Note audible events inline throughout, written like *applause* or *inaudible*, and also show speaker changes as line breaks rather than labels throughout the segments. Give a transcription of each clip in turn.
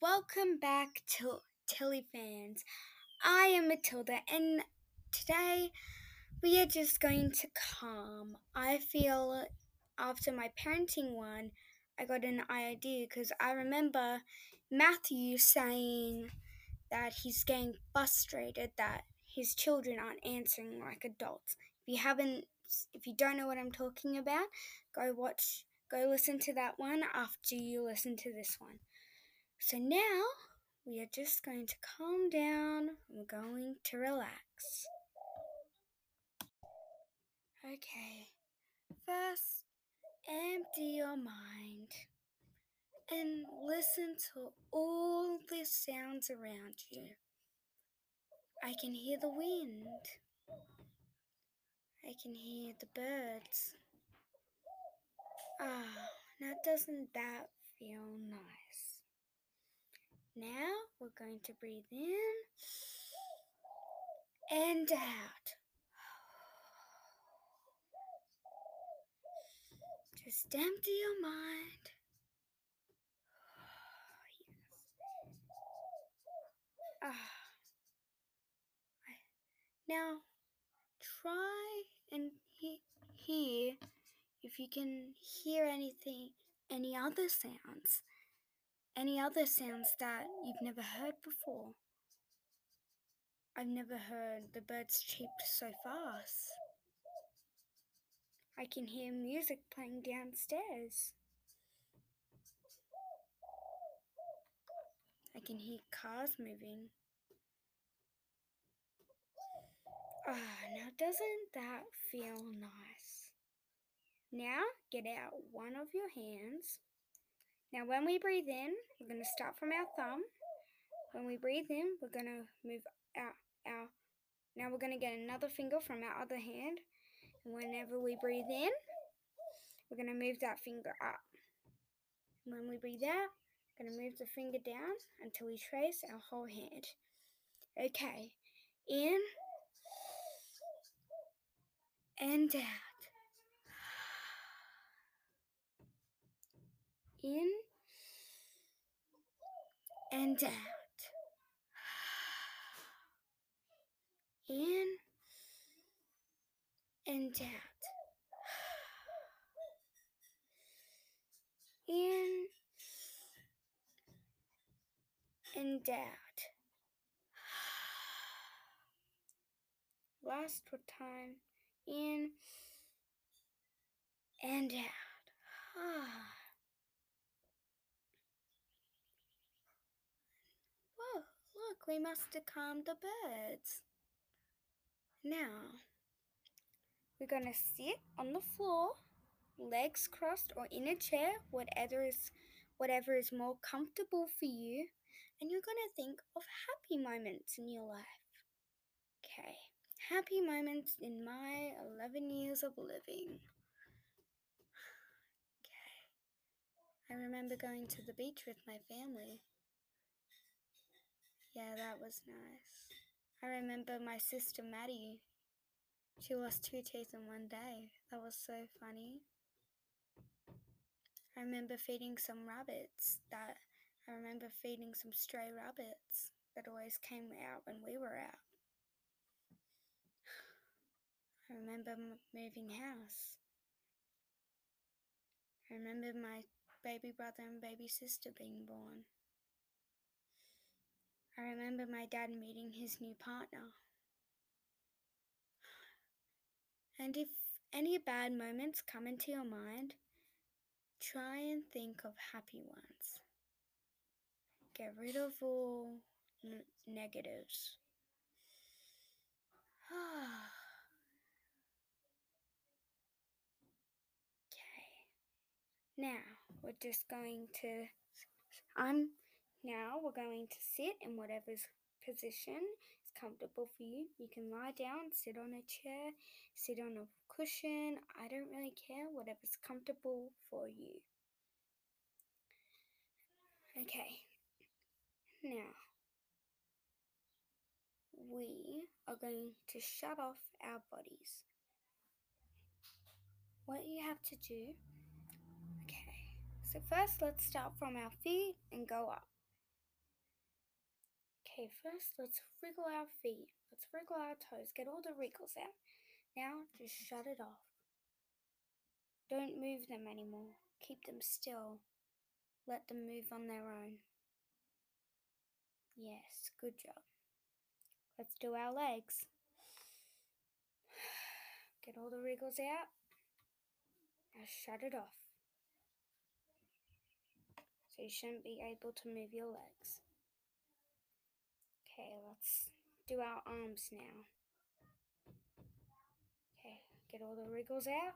Welcome back to Tilly fans. I am Matilda, and today we are just going to calm. I feel after my parenting one, I got an idea because I remember Matthew saying that he's getting frustrated that his children aren't answering like adults. If you haven't, if you don't know what I'm talking about, go watch, go listen to that one after you listen to this one. So now we are just going to calm down. We're going to relax. Okay, first, empty your mind and listen to all the sounds around you. I can hear the wind. I can hear the birds. Ah, now doesn't that feel nice? Now we're going to breathe in and out. Just empty your mind. Ah. Now try and he- hear if you can hear anything, any other sounds any other sounds that you've never heard before. I've never heard the birds chirp so fast. I can hear music playing downstairs. I can hear cars moving. Ah, now doesn't that feel nice? Now get out one of your hands now, when we breathe in, we're going to start from our thumb. When we breathe in, we're going to move our, our now we're going to get another finger from our other hand. And whenever we breathe in, we're going to move that finger up. when we breathe out, we're going to move the finger down until we trace our whole hand. Okay, in and out. In and out. In and out. In and out. Last time. In and out. *sighs* Ah. We must calmed the birds. Now, we're going to sit on the floor, legs crossed or in a chair, whatever is whatever is more comfortable for you, and you're going to think of happy moments in your life. Okay. Happy moments in my 11 years of living. Okay. I remember going to the beach with my family. Yeah, that was nice. I remember my sister Maddie. She lost two teeth in one day. That was so funny. I remember feeding some rabbits that I remember feeding some stray rabbits that always came out when we were out. I remember moving house. I remember my baby brother and baby sister being born. I remember my dad meeting his new partner. And if any bad moments come into your mind, try and think of happy ones. Get rid of all n- negatives. *sighs* okay. Now we're just going to. I'm now we're going to sit in whatever position is comfortable for you. You can lie down, sit on a chair, sit on a cushion. I don't really care, whatever's comfortable for you. Okay, now we are going to shut off our bodies. What you have to do, okay, so first let's start from our feet and go up. Okay, first let's wriggle our feet. Let's wriggle our toes. Get all the wriggles out. Now just shut it off. Don't move them anymore. Keep them still. Let them move on their own. Yes, good job. Let's do our legs. *sighs* Get all the wriggles out. Now shut it off. So you shouldn't be able to move your legs. Do our arms now. Okay, get all the wriggles out.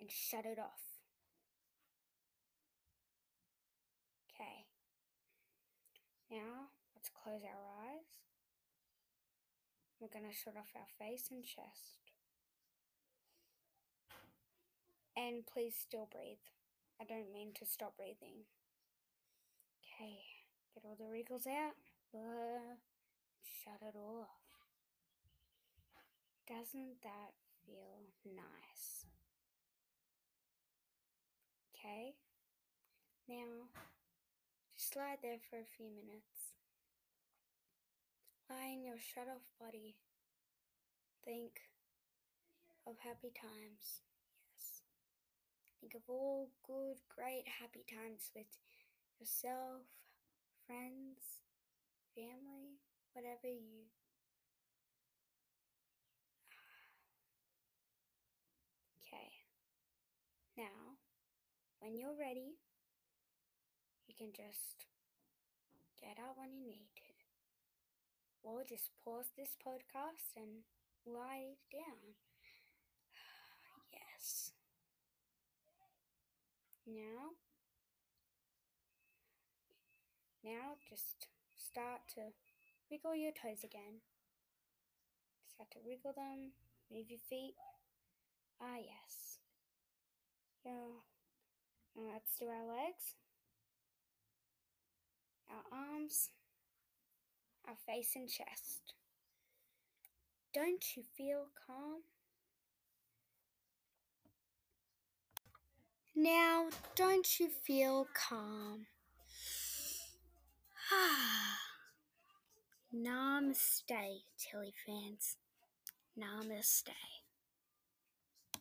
And shut it off. Okay. Now, let's close our eyes. We're going to shut off our face and chest. And please still breathe. I don't mean to stop breathing. Okay, get all the wrinkles out. but Shut it all off. Doesn't that feel nice? Okay, now just lie there for a few minutes. Lie in your shut off body. Think of happy times. Yes. Think of all good, great, happy times with yourself, friends, family, whatever you. Okay. Now, when you're ready, you can just get out when you need to. Or just pause this podcast and lie down. *sighs* yes. Now, now just start to wiggle your toes again. Start to wiggle them, move your feet. Ah, yes. Yeah. Let's do our legs, our arms, our face and chest. Don't you feel calm? Now, don't you feel calm? *sighs* Namaste, Tilly fans. Namaste.